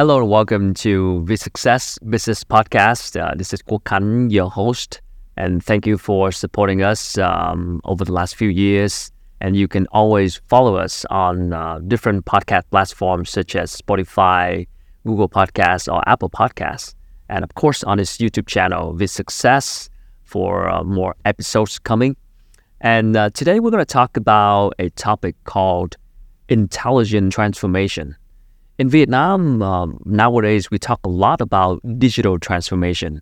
Hello and welcome to the Success Business Podcast. Uh, this is Quốc Khánh, your host, and thank you for supporting us um, over the last few years. And you can always follow us on uh, different podcast platforms such as Spotify, Google Podcasts, or Apple Podcasts. And of course, on this YouTube channel, The Success, for uh, more episodes coming. And uh, today we're going to talk about a topic called intelligent transformation. In Vietnam, um, nowadays we talk a lot about digital transformation.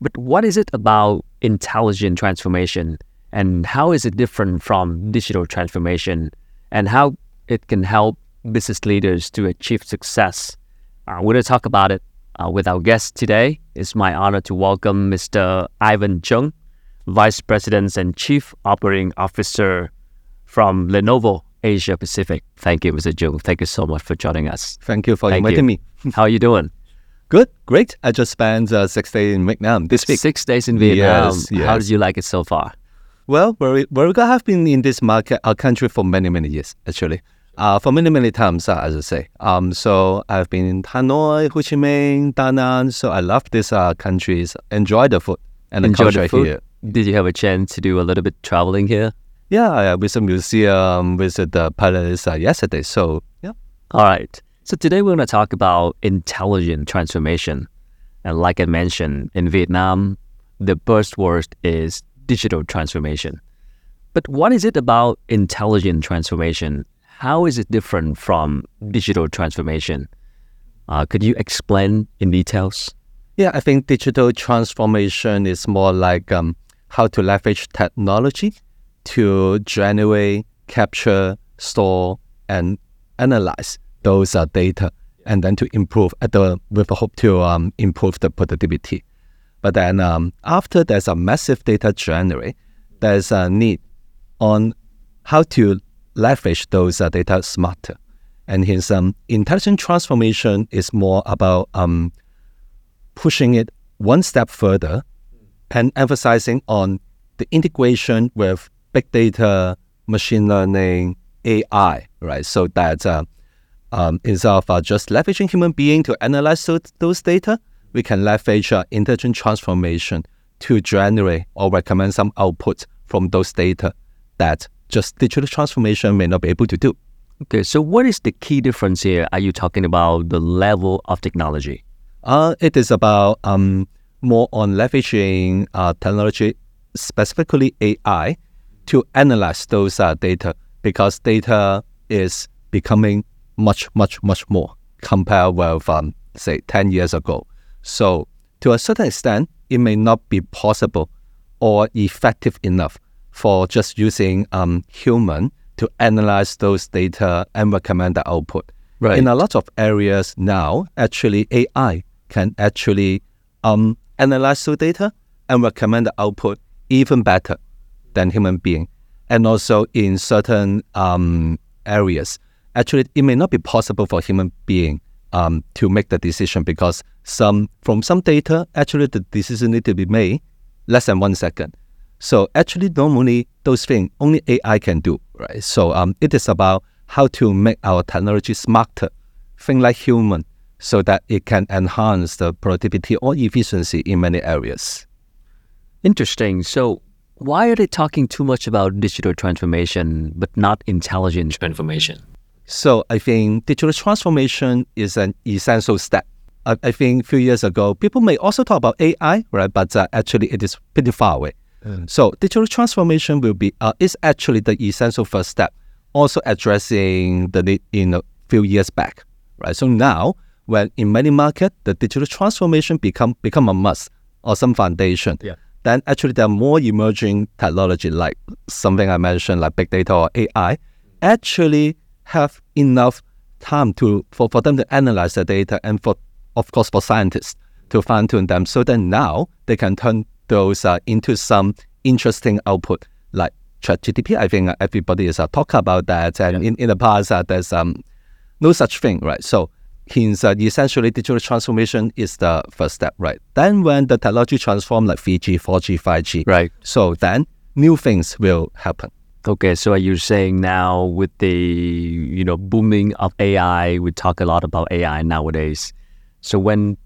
But what is it about intelligent transformation and how is it different from digital transformation and how it can help business leaders to achieve success? Uh, we're going to talk about it uh, with our guest today. It's my honor to welcome Mr. Ivan Cheung, Vice President and Chief Operating Officer from Lenovo Asia Pacific. Thank you, Mr. Cheung. Thank you so much for joining us. Thank you for Thank inviting you. me. How are you doing? Good, great. I just spent uh, six days in Vietnam this week. Six days in Vietnam. Yes, How did you like it so far? Well, we we have been in this market, our country, for many many years actually. Uh, for many many times, uh, as I say. Um, so I've been in Hanoi, Ho Chi Minh, Da Nang. So I love these uh, countries. Enjoy the food and the Enjoy culture the food? here. Did you have a chance to do a little bit traveling here? Yeah, I visit museum, visit the palace uh, yesterday. So yeah. All right. So today we're going to talk about intelligent transformation. And like I mentioned, in Vietnam, the buzzword is digital transformation. But what is it about intelligent transformation? How is it different from digital transformation? Uh, could you explain in details? Yeah, I think digital transformation is more like um, how to leverage technology to generate, capture, store, and analyze those uh, data, and then to improve at the with the hope to um, improve the productivity. But then um, after there's a massive data generate, there's a need on how to leverage those uh, data smarter. And hence, um, intelligent transformation is more about um, pushing it one step further and emphasizing on the integration with big data, machine learning, AI, right? So that uh, um, instead of uh, just leveraging human being to analyze those, those data, we can leverage uh, intelligent transformation to generate or recommend some output from those data that just digital transformation may not be able to do. Okay, so what is the key difference here? Are you talking about the level of technology? Uh, it is about um, more on leveraging uh, technology, specifically AI, to analyze those uh, data because data is becoming much, much, much more compared with, um, say, 10 years ago. So, to a certain extent, it may not be possible or effective enough for just using um, human to analyze those data and recommend the output. Right. In a lot of areas now, actually AI can actually um, analyze the data and recommend the output even better than human being. And also in certain um, areas, actually it may not be possible for human being um, to make the decision because some from some data, actually the decision need to be made less than one second. So actually, normally those things only AI can do, right? So um, it is about how to make our technology smarter, think like human, so that it can enhance the productivity or efficiency in many areas. Interesting. So, why are they talking too much about digital transformation but not intelligent transformation? So I think digital transformation is an essential step. I, I think a few years ago, people may also talk about AI, right? But uh, actually, it is pretty far away. So digital transformation will be uh, is actually the essential first step, also addressing the need in a few years back, right? So now, when in many markets the digital transformation become become a must or some foundation, Yeah. Then actually there are more emerging technology like something I mentioned like big data or AI, actually have enough time to for, for them to analyze the data and for of course for scientists to fine tune them so that now they can turn those uh, into some interesting output like ChatGPT. I think everybody is uh, talk about that, and in, in the past uh, there's um no such thing, right? So hence uh, essentially digital transformation is the first step, right? Then when the technology transform like 3G, 4G, 5G, Right. So then new things will happen. Okay, so are you saying now with the you know booming of AI, we talk a lot about AI nowadays. So when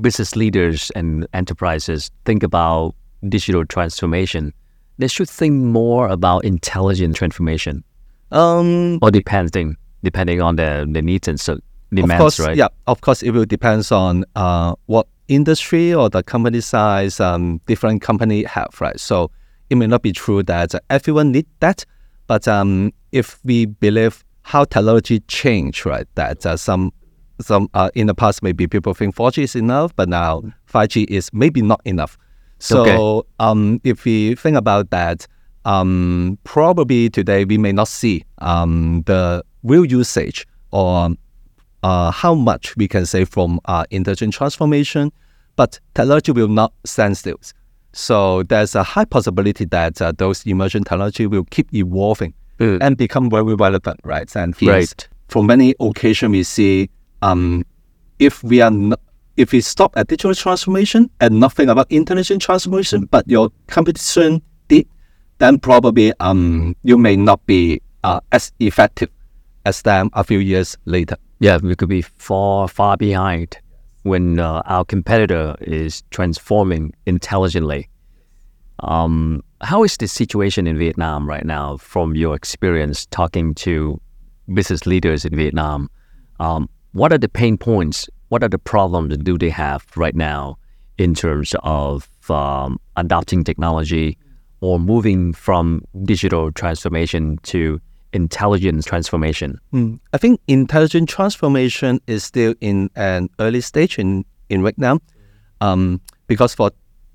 business leaders and enterprises think about digital transformation, they should think more about intelligent transformation Um, or depending depending on the, the needs and so demands, of course, right? yeah, of course, it will depends on uh, what industry or the company size um, different company have, right? So it may not be true that everyone need that, but um, if we believe how technology change, right, that uh, some some uh, in the past maybe people think 4G is enough, but now 5G is maybe not enough. So Okay. um, if we think about that, um, probably today we may not see um, the real usage or uh, how much we can say from uh, intelligent transformation, but technology will not stand still. So there's a high possibility that uh, those emerging technology will keep evolving Mm. and become very relevant, right? And hence, Right. for many occasions we see um, if we are not, if we stop at digital transformation and nothing about intelligent transformation, but your competition did, then probably um, you may not be uh, as effective as them a few years later. Yeah, we could be far, far behind when uh, our competitor is transforming intelligently. Um, how is the situation in Vietnam right now, from your experience talking to business leaders in Vietnam? Um, what are the pain points? What are the problems do they have right now in terms of um, adopting technology or moving from digital transformation to intelligent transformation? Mm. I think intelligent transformation is still in an early stage in, in Vietnam. Um, because for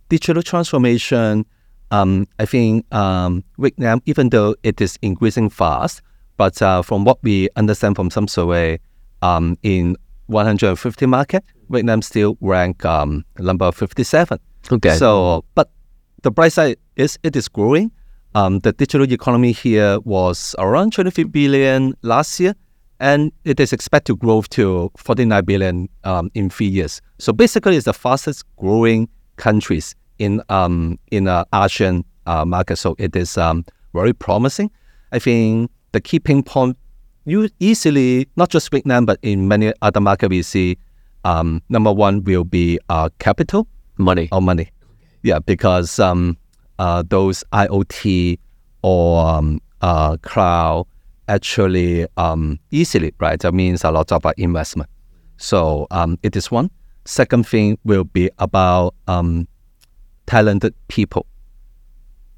digital transformation, um, I think um, Vietnam, even though it is increasing fast, but uh, from what we understand from some survey, um, in 150 market, Vietnam still rank um, number 57. Okay. So, but the bright side is it is growing. Um, the digital economy here was around 25 billion last year, and it is expected to grow to 49 billion um, in three years. So basically, it's the fastest growing countries in um, in uh, Asian uh, market. So it is um, very promising. I think the key pain point, you easily not just Vietnam, but in many other markets we see. Um, number one will be uh, capital Money. or money. Yeah, because um, uh, those IoT or um, uh, cloud actually um, easily, right? That means a lot of uh, investment. So um, it is one. Second thing will be about um, talented people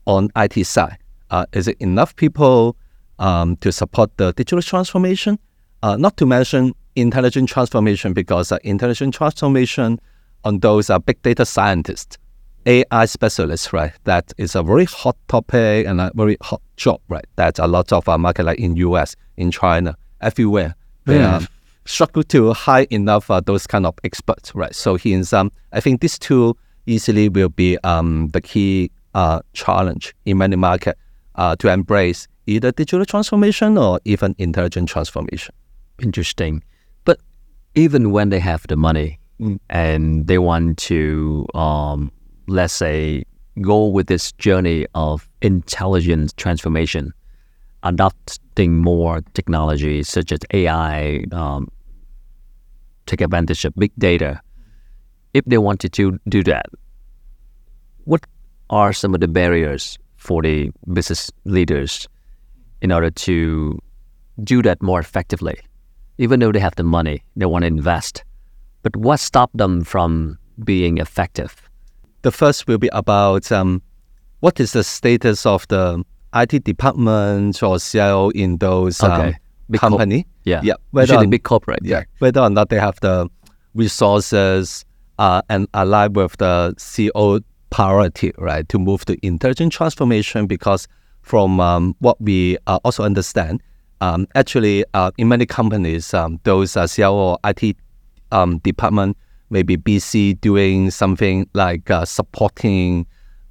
on IT side. Uh, is it enough people um, to support the digital transformation? Uh, not to mention intelligent transformation, because uh, intelligent transformation on those uh, big data scientists, AI specialist, right? That is a very hot topic and a very hot job, right? That a lot of uh, market like in US, in China, everywhere, they Yeah. um, struggle to hire enough uh, those kind of experts, right? So hence, um, I think these two easily will be um, the key uh, challenge in many market uh, to embrace either digital transformation or even intelligent transformation. Interesting. But even when they have the money Mm. and they want to, um, let's say, go with this journey of intelligent transformation, adopting more technology such as AI, um, take advantage of big data. If they wanted to do that, what are some of the barriers for the business leaders in order to do that more effectively? Even though they have the money, they want to invest. But what stopped them from being effective? The first will be about um, what is the status of the IT department or CIO in those um, Okay. Big corp- company. Yeah, Yeah, whether usually on- big corporate. yeah, whether or not they have the resources uh, and align with the CO priority, right, to move to intelligent transformation. Because from um, what we uh, also understand, um, actually, uh, in many companies, um, those uh, CIO or IT um, department may be busy doing something like uh, supporting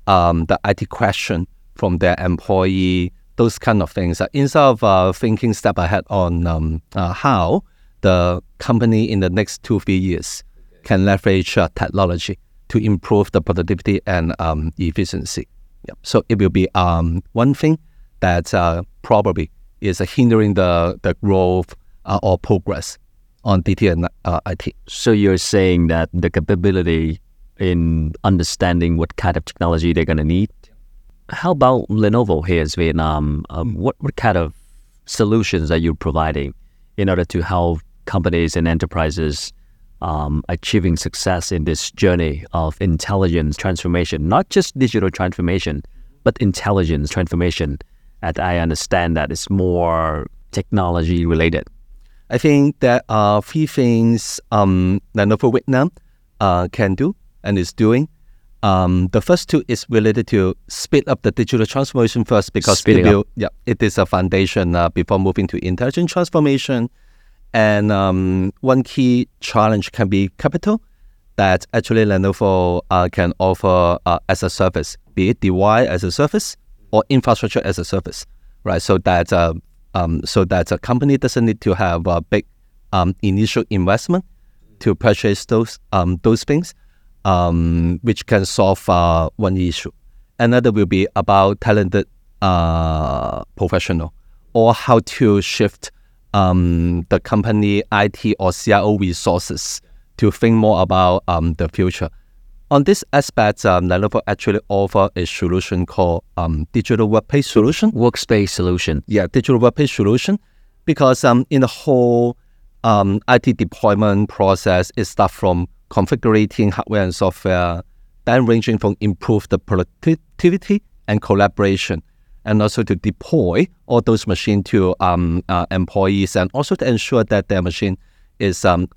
um, the IT question from their employee, those kind of things. Uh, instead of uh, thinking step ahead on um, uh, how the company in the next two, three years can leverage uh, technology to improve the productivity and um, efficiency. Yeah. So it will be um, one thing that uh, probably is hindering the, the growth or progress on DT and uh, IT. So you're saying that the capability in understanding what kind of technology they're going to need. How about Lenovo here in Vietnam? Um, what what kind of solutions are you providing in order to help companies and enterprises um, achieving success in this journey of intelligence transformation, not just digital transformation, but intelligence transformation. And I understand that it's more technology related. I think there are three things um, Lenovo Vietnam uh, can do and is doing. Um, the first two is related to speed up the digital transformation first because it, will, yeah, it is a foundation uh, before moving to intelligent transformation. And um, one key challenge can be capital that actually Lenovo uh, can offer uh, as a service, be it DY as a service or infrastructure as a service, right? So that uh, um, so that a company doesn't need to have a big um, initial investment to purchase those um, those things, um, which can solve uh, one issue. Another will be about talented uh, professional or how to shift um, the company IT or CIO resources to think more about um, the future. On this aspect, um, Lenovo actually offer a solution called um, digital workplace solution. Workspace solution. Yeah, digital workplace solution, because um, in the whole um, IT deployment process, it starts from configuring hardware and software, then ranging from improve the productivity and collaboration and also to deploy all those machines to um, uh, employees and also to ensure that their machine is um,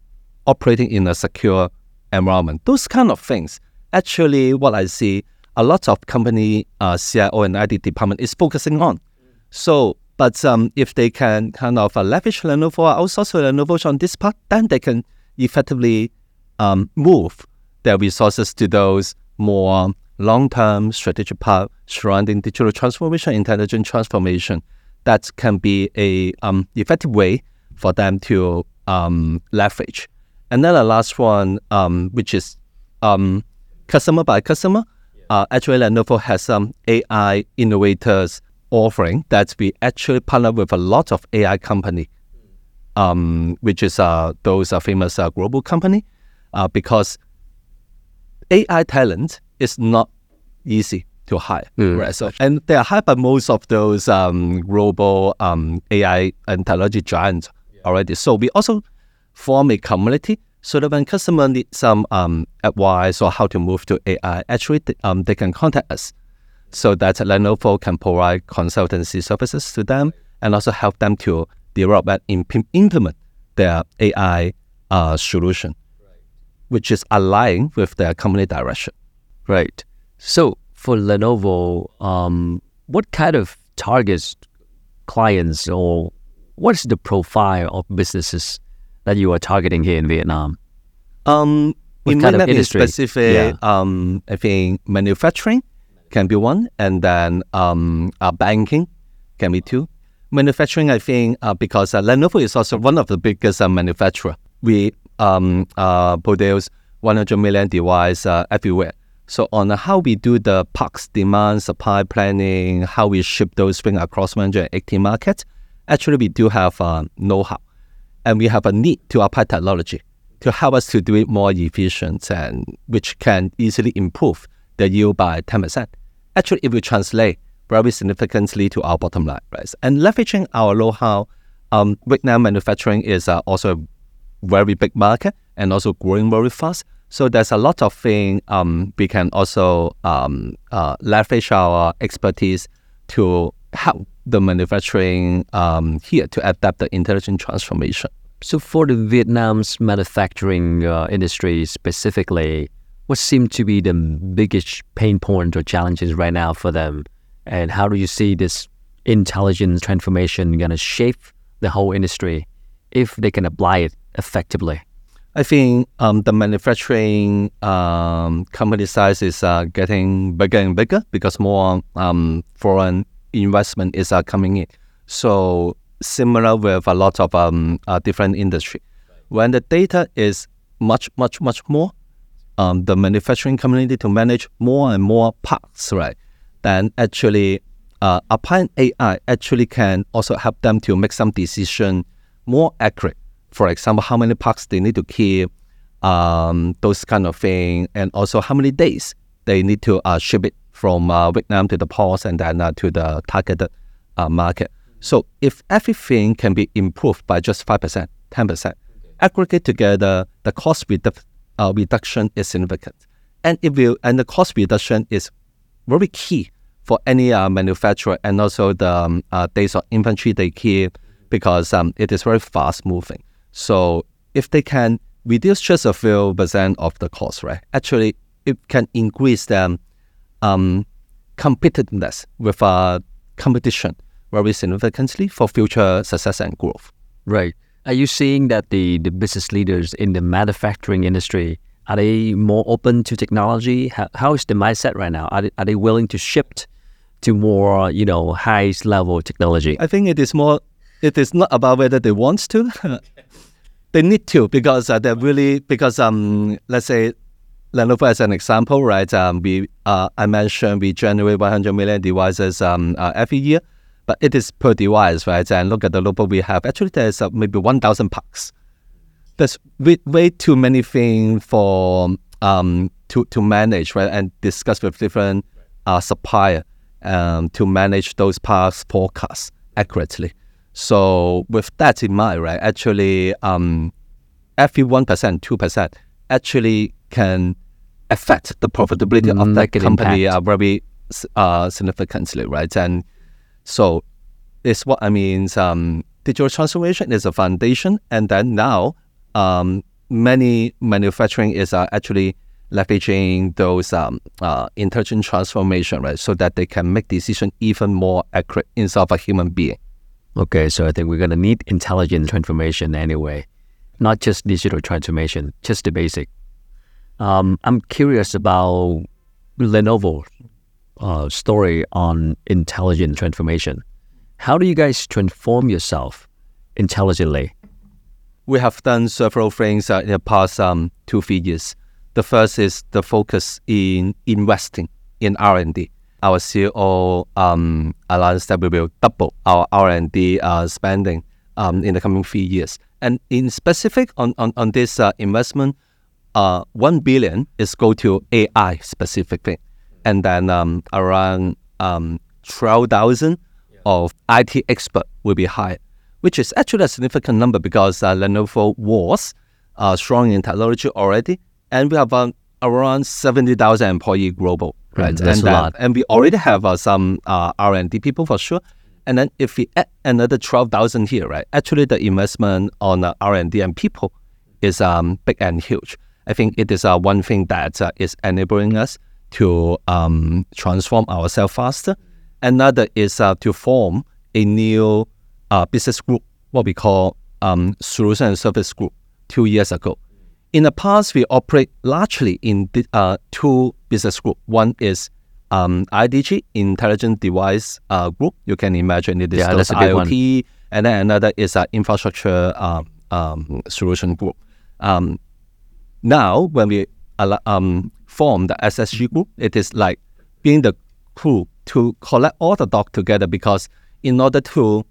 operating in a secure environment. Those kind of things. Actually, what I see, a lot of company uh, CIO and IT department is focusing on. So, but um, if they can kind of uh, leverage Lenovo, outsource Lenovo on this part, then they can effectively um, move their resources to those more long-term strategic path surrounding digital transformation, intelligent transformation, that can be a um, effective way for them to um, leverage. And then the last one, um, which is um, customer by customer. Uh, actually, Lenovo has some AI innovators offering that we actually partner with a lot of AI company, um, which is uh, those are famous uh, global company, uh, because AI talent is not easy to hire, mm. right? So, and they are hired by most of those um, global um, AI and technology giants yeah. already. So we also form a community so that when customer need some um, advice or how to move to AI, actually um, they can contact us so that Lenovo can provide consultancy services to them and also help them to develop and implement their AI uh, solution which is aligned with their company direction. Right. So for Lenovo, um, what kind of targets clients or what's the profile of businesses that you are targeting here in Vietnam? Um, what in kind of industry? specific, yeah. um, I think manufacturing can be one, and then um, uh, banking can be two. Manufacturing, I think, uh, because uh, Lenovo is also one of the biggest uh, manufacturer. We um, uh, produce 100 million devices uh, everywhere. So on how we do the parks demand supply planning, how we ship those things across 180 markets, actually we do have uh, know-how, and we have a need to apply technology to help us to do it more efficient and which can easily improve the yield by 10%. Actually, it will translate very significantly to our bottom line, right? And leveraging our know-how, um, Vietnam manufacturing is uh, also very big market and also growing very fast. So there's a lot of things um, we can also um, uh, leverage our expertise to help the manufacturing um, here to adapt the intelligent transformation. So for the Vietnam's manufacturing uh, industry specifically, what seem to be the biggest pain points or challenges right now for them? And how do you see this intelligent transformation going to shape the whole industry if they can apply it effectively? I think um, the manufacturing um, company size is uh, getting bigger and bigger because more um, foreign investment is uh, coming in. So similar with a lot of um, uh, different industry. When the data is much, much, much more, um, the manufacturing community to manage more and more parts, right? Then actually uh, applying AI actually can also help them to make some decision more accurate for example, how many parks they need to keep, um, those kind of thing, and also how many days they need to uh, ship it from uh, Vietnam to the ports and then uh, to the targeted market. So if everything can be improved by just five percent, ten percent, aggregate together, the cost uh, reduction is significant, and if you and the cost reduction is very key for any uh, manufacturer, and also the um, uh, days of inventory they keep because um, it is very fast moving. So if they can reduce just a few percent of the cost, right? Actually, it can increase the um, competitiveness with uh, competition very significantly for future success and growth. Right. Are you seeing that the, the business leaders in the manufacturing industry are they more open to technology? How, how is the mindset right now? Are they, are they willing to shift to more you know highest level technology? I think it is more. It is not about whether they want to. they need to because uh, they're really because um let's say Lenovo as an example, right? Um, we uh, I mentioned we generate 100 million devices um uh, every year, but it is per device, right? And look at the Lenovo we have. Actually, there's uh, maybe 1,000 parts. There's way, too many things for um to to manage, right? And discuss with different uh supplier um to manage those parts forecasts accurately. So with that in mind, right? Actually, um, every one percent, two percent actually can affect the profitability of that company impact. uh, very uh, significantly, right? And so it's what I mean. Um, digital transformation is a foundation, and then now um, many manufacturing is uh, actually leveraging those um, uh, intelligent transformation, right, so that they can make decision even more accurate instead of a human being. Okay, so I think we're gonna need intelligent transformation anyway, not just digital transformation, just the basic. Um, I'm curious about Lenovo's uh, story on intelligent transformation. How do you guys transform yourself intelligently? we have done several things uh, in the past um, two, years. The first is the focus in investing in R&D. Our CEO um, announced that we will double our R&D uh, spending um, in the coming few years. And in specific on, on, on this uh, investment, uh, 1 billion is go to AI specifically. And then um, around um, 12,000 of IT expert will be hired which is actually a significant number because uh, Lenovo was uh, strong in technology already, and we have um, around 70,000 employee global, right? that's and a lot. And we already have uh, some uh, R&D people for sure. And then if we add another 12,000 here, right? Actually, the investment on uh, R&D and people is um, big and huge. I think it is uh, one thing that uh, is enabling us to um, transform ourselves faster. Another is uh, to form a new uh, business group, what we call um, solution and service group, two years ago. In the past, we operate largely in the, uh, two business group. One is um, IDG, Intelligent Device uh, Group. You can imagine it is Yeah, that's big one. IoT, and then another is uh, Infrastructure um, um, Solution Group. Um, now, when we um, form the SSG group, it is like being the crew to collect all the dots together because in order to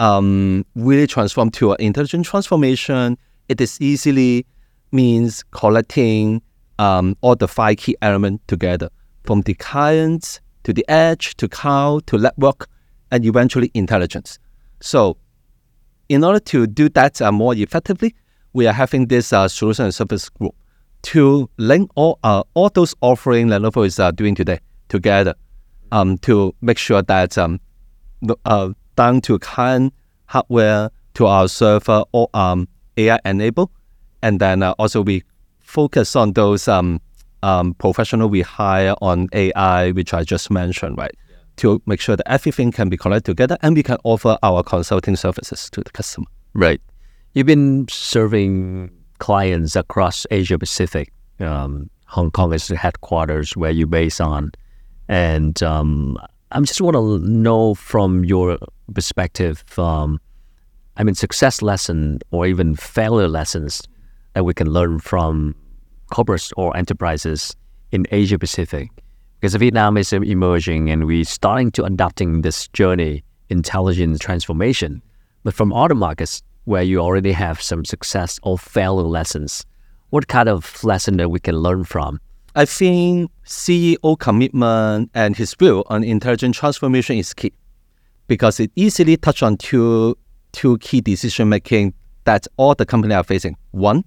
um, really transform to an intelligent transformation, it is easily means collecting um, all the five key elements together from the client to the edge to cloud to network and eventually intelligence. So in order to do that uh, more effectively, we are having this uh, solution and service group to link all uh, all those offering Lenovo is uh, doing today together um, to make sure that um, uh, down to client hardware to our server or um, AI enabled, and then uh, also we focus on those um, um, professional we hire on AI, which I just mentioned, right? To make sure that everything can be connected together and we can offer our consulting services to the customer. Right. You've been serving clients across Asia Pacific. Um, Hong Kong is the headquarters where you're based on, and um, I just want to know from your perspective. Um, I mean, success lesson or even failure lessons that we can learn from corporates or enterprises in Asia Pacific, because Vietnam is emerging and we're starting to adopting this journey, intelligent transformation. But from other markets, where you already have some success or failure lessons? What kind of lesson that we can learn from? I think CEO commitment and his view on intelligent transformation is key because it easily touch on two two key decision making that all the company are facing. One,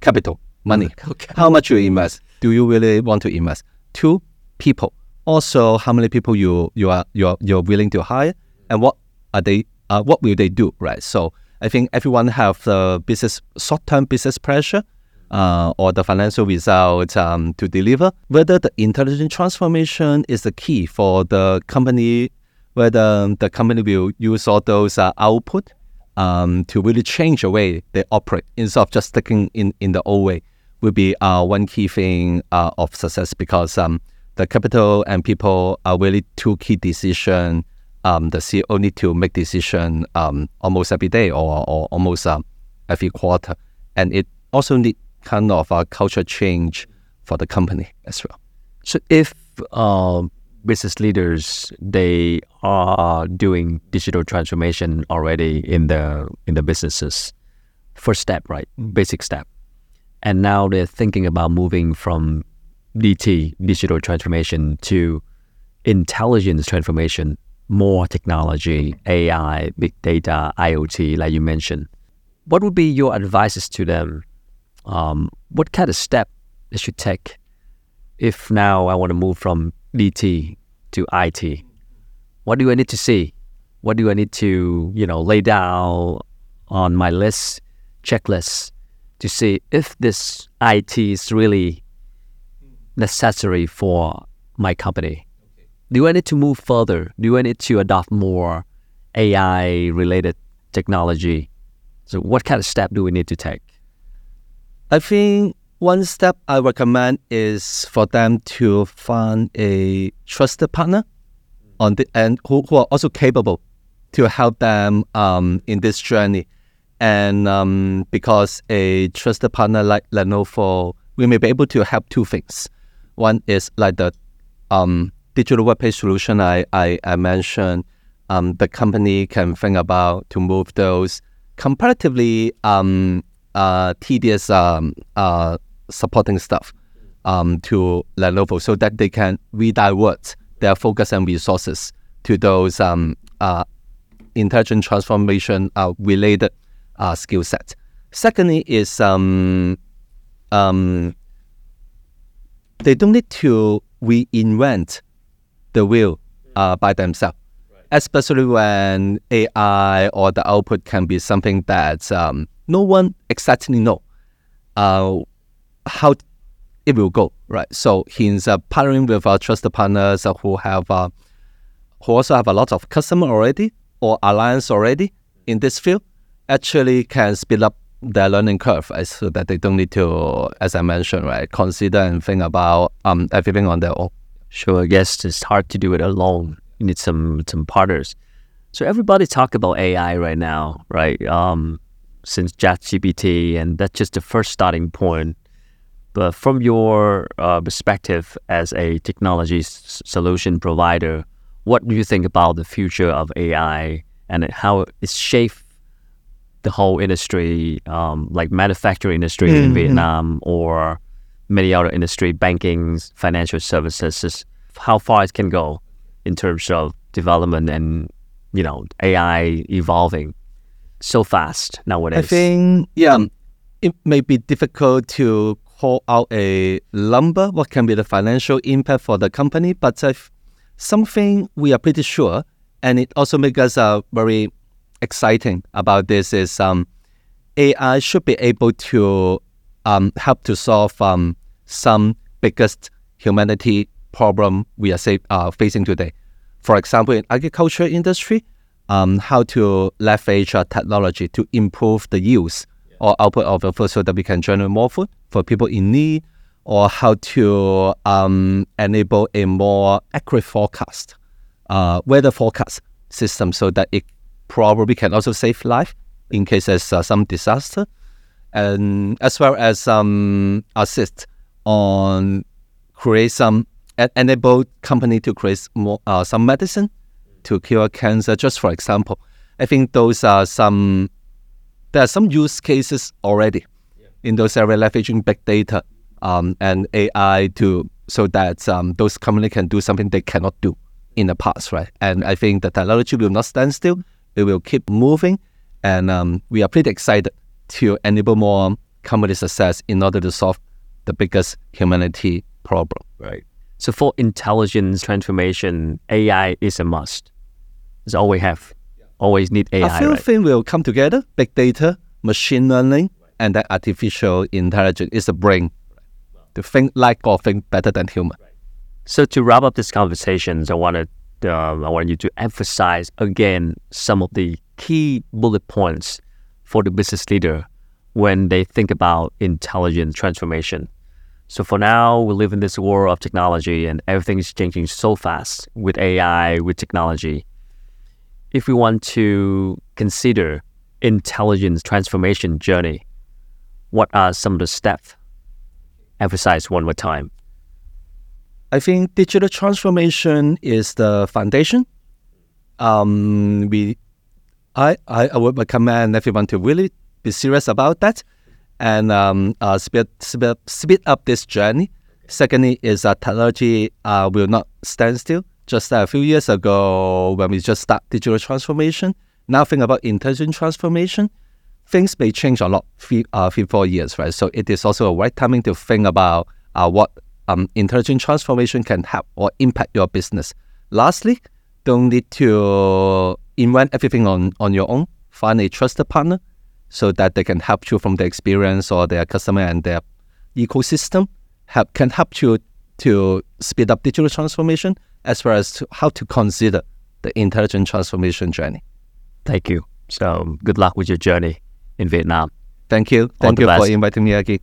capital, money. Okay. How much you invest? Do you really want to invest? Two, people. Also, how many people you you are you're you're willing to hire, and what are they? Uh, what will they do? Right. So I think everyone have the business short term business pressure. Uh, or the financial result um, to deliver. Whether the intelligent transformation is the key for the company, whether the company will use all those uh, output um, to really change the way they operate instead of just sticking in, in the old way will be uh, one key thing uh, of success because um, the capital and people are really two key decision. Um, the CEO need to make decision um, almost every day or, or almost um, every quarter, and it also need kind of a culture change for the company as well. So if uh, business leaders they are doing digital transformation already in the in the businesses, first step, right? Basic step, and now they're thinking about moving from DT digital transformation to intelligence transformation, more technology, AI, big data, IoT, like you mentioned. What would be your advices to them um, what kind of step they should take if now I want to move from DT to IT? What do I need to see? What do I need to, you know, lay down on my list, checklist to see if this IT is really necessary for my company? Do I need to move further? Do I need to adopt more AI related technology? So what kind of step do we need to take? I think one step I recommend is for them to find a trusted partner on the and who, who are also capable to help them um, in this journey. And um, because a trusted partner like Lenovo, we may be able to help two things. One is like the um, digital workplace solution I, I, I mentioned. Um, the company can think about to move those comparatively um, uh, tedious um, uh, supporting stuff um, to Lenovo so that they can redirect their focus and resources to those um, uh, intelligent transformation uh, related uh, skill sets. Secondly, is um, they don't need to reinvent the wheel uh, by themselves, especially when AI or the output can be something that um, no one exactly know uh, how it will go, right? So he's uh, partnering with our trusted partners who have uh, who also have a lot of customer already or alliance already in this field. Actually, can speed up their learning curve, right? so that they don't need to, as I mentioned, right, consider and think about um, everything on their own. Sure, I guess it's hard to do it alone. You need some some partners. So everybody talk about AI right now, right? Um, since ChatGPT, and that's just the first starting point. But from your uh, perspective as a technology s- solution provider, what do you think about the future of AI and how it shaped the whole industry, um, like manufacturing industry in Mhm. Vietnam or many other industry, banking, financial services, how far it can go in terms of development and you know AI evolving so fast nowadays. I think, yeah, it may be difficult to call out a number, what can be the financial impact for the company, but if something we are pretty sure, and it also makes us uh, very exciting about this is um, AI should be able to um, help to solve um, some biggest humanity problem we are say, uh, facing today. For example, in agriculture industry, um, how to leverage uh, technology to improve the use or output of the food so that we can generate more food for people in need, or how to um, enable a more accurate forecast, uh, weather forecast system so that it probably can also save life in case there's uh, some disaster, and as well as um, assist on create some enable company to create more uh, some medicine to cure cancer. Just for example, I think those are some there are some use cases already in those areas leveraging big data um, and AI to so that um, those companies can do something they cannot do in the past, right? And I think the technology will not stand still; it will keep moving, and um, we are pretty excited to enable more company success in order to solve the biggest humanity problem. Right. So for intelligence transformation, AI is a must. It's all we have. Always need AI. A few right? things will come together: big data, machine learning, and then artificial intelligence is the brain to think like or think better than human. So to wrap up this conversation, I wanted um, I want you to emphasize again some of the key bullet points for the business leader when they think about intelligent transformation. So for now, we live in this world of technology and everything is changing so fast with AI, with technology. If we want to consider intelligence transformation journey, what are some of the steps? Emphasize one more time. I think digital transformation is the foundation. Um, we, I, I, I would recommend everyone to really be serious about that and um, uh, speed, speed, speed up this journey. Secondly, is that technology uh, will not stand still. Just a few years ago, when we just start digital transformation, now think about intelligent transformation, things may change a lot three, uh, three, four years, right? So it is also a right timing to think about uh, what um, intelligent transformation can help or impact your business. Lastly, don't need to invent everything on, on your own. Find a trusted partner so that they can help you from their experience or their customer and their ecosystem help, can help you to speed up digital transformation as well as to how to consider the intelligent transformation journey. Thank you. So good luck with your journey in Vietnam. Thank you. Thank you for inviting me again.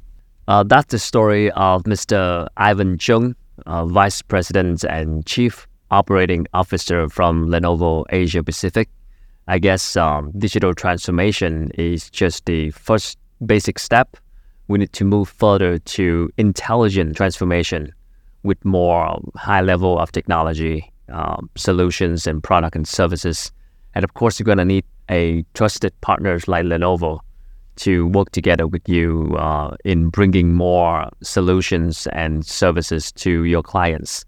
Uh, that's the story of Mr. Ivan Cheung, uh, Vice President and Chief Operating Officer from Lenovo Asia Pacific. I guess um, digital transformation is just the first basic step. We need to move further to intelligent transformation with more high level of technology um, solutions and product and services. And of course, you're going to need a trusted partners like Lenovo to work together with you uh, in bringing more solutions and services to your clients.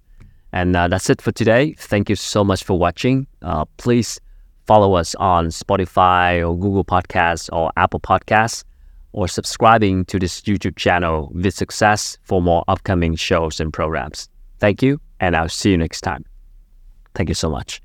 And uh, that's it for today. Thank you so much for watching. Uh, please follow us on Spotify or Google Podcasts or Apple Podcasts or subscribing to this YouTube channel with success for more upcoming shows and programs. Thank you, and I'll see you next time. Thank you so much.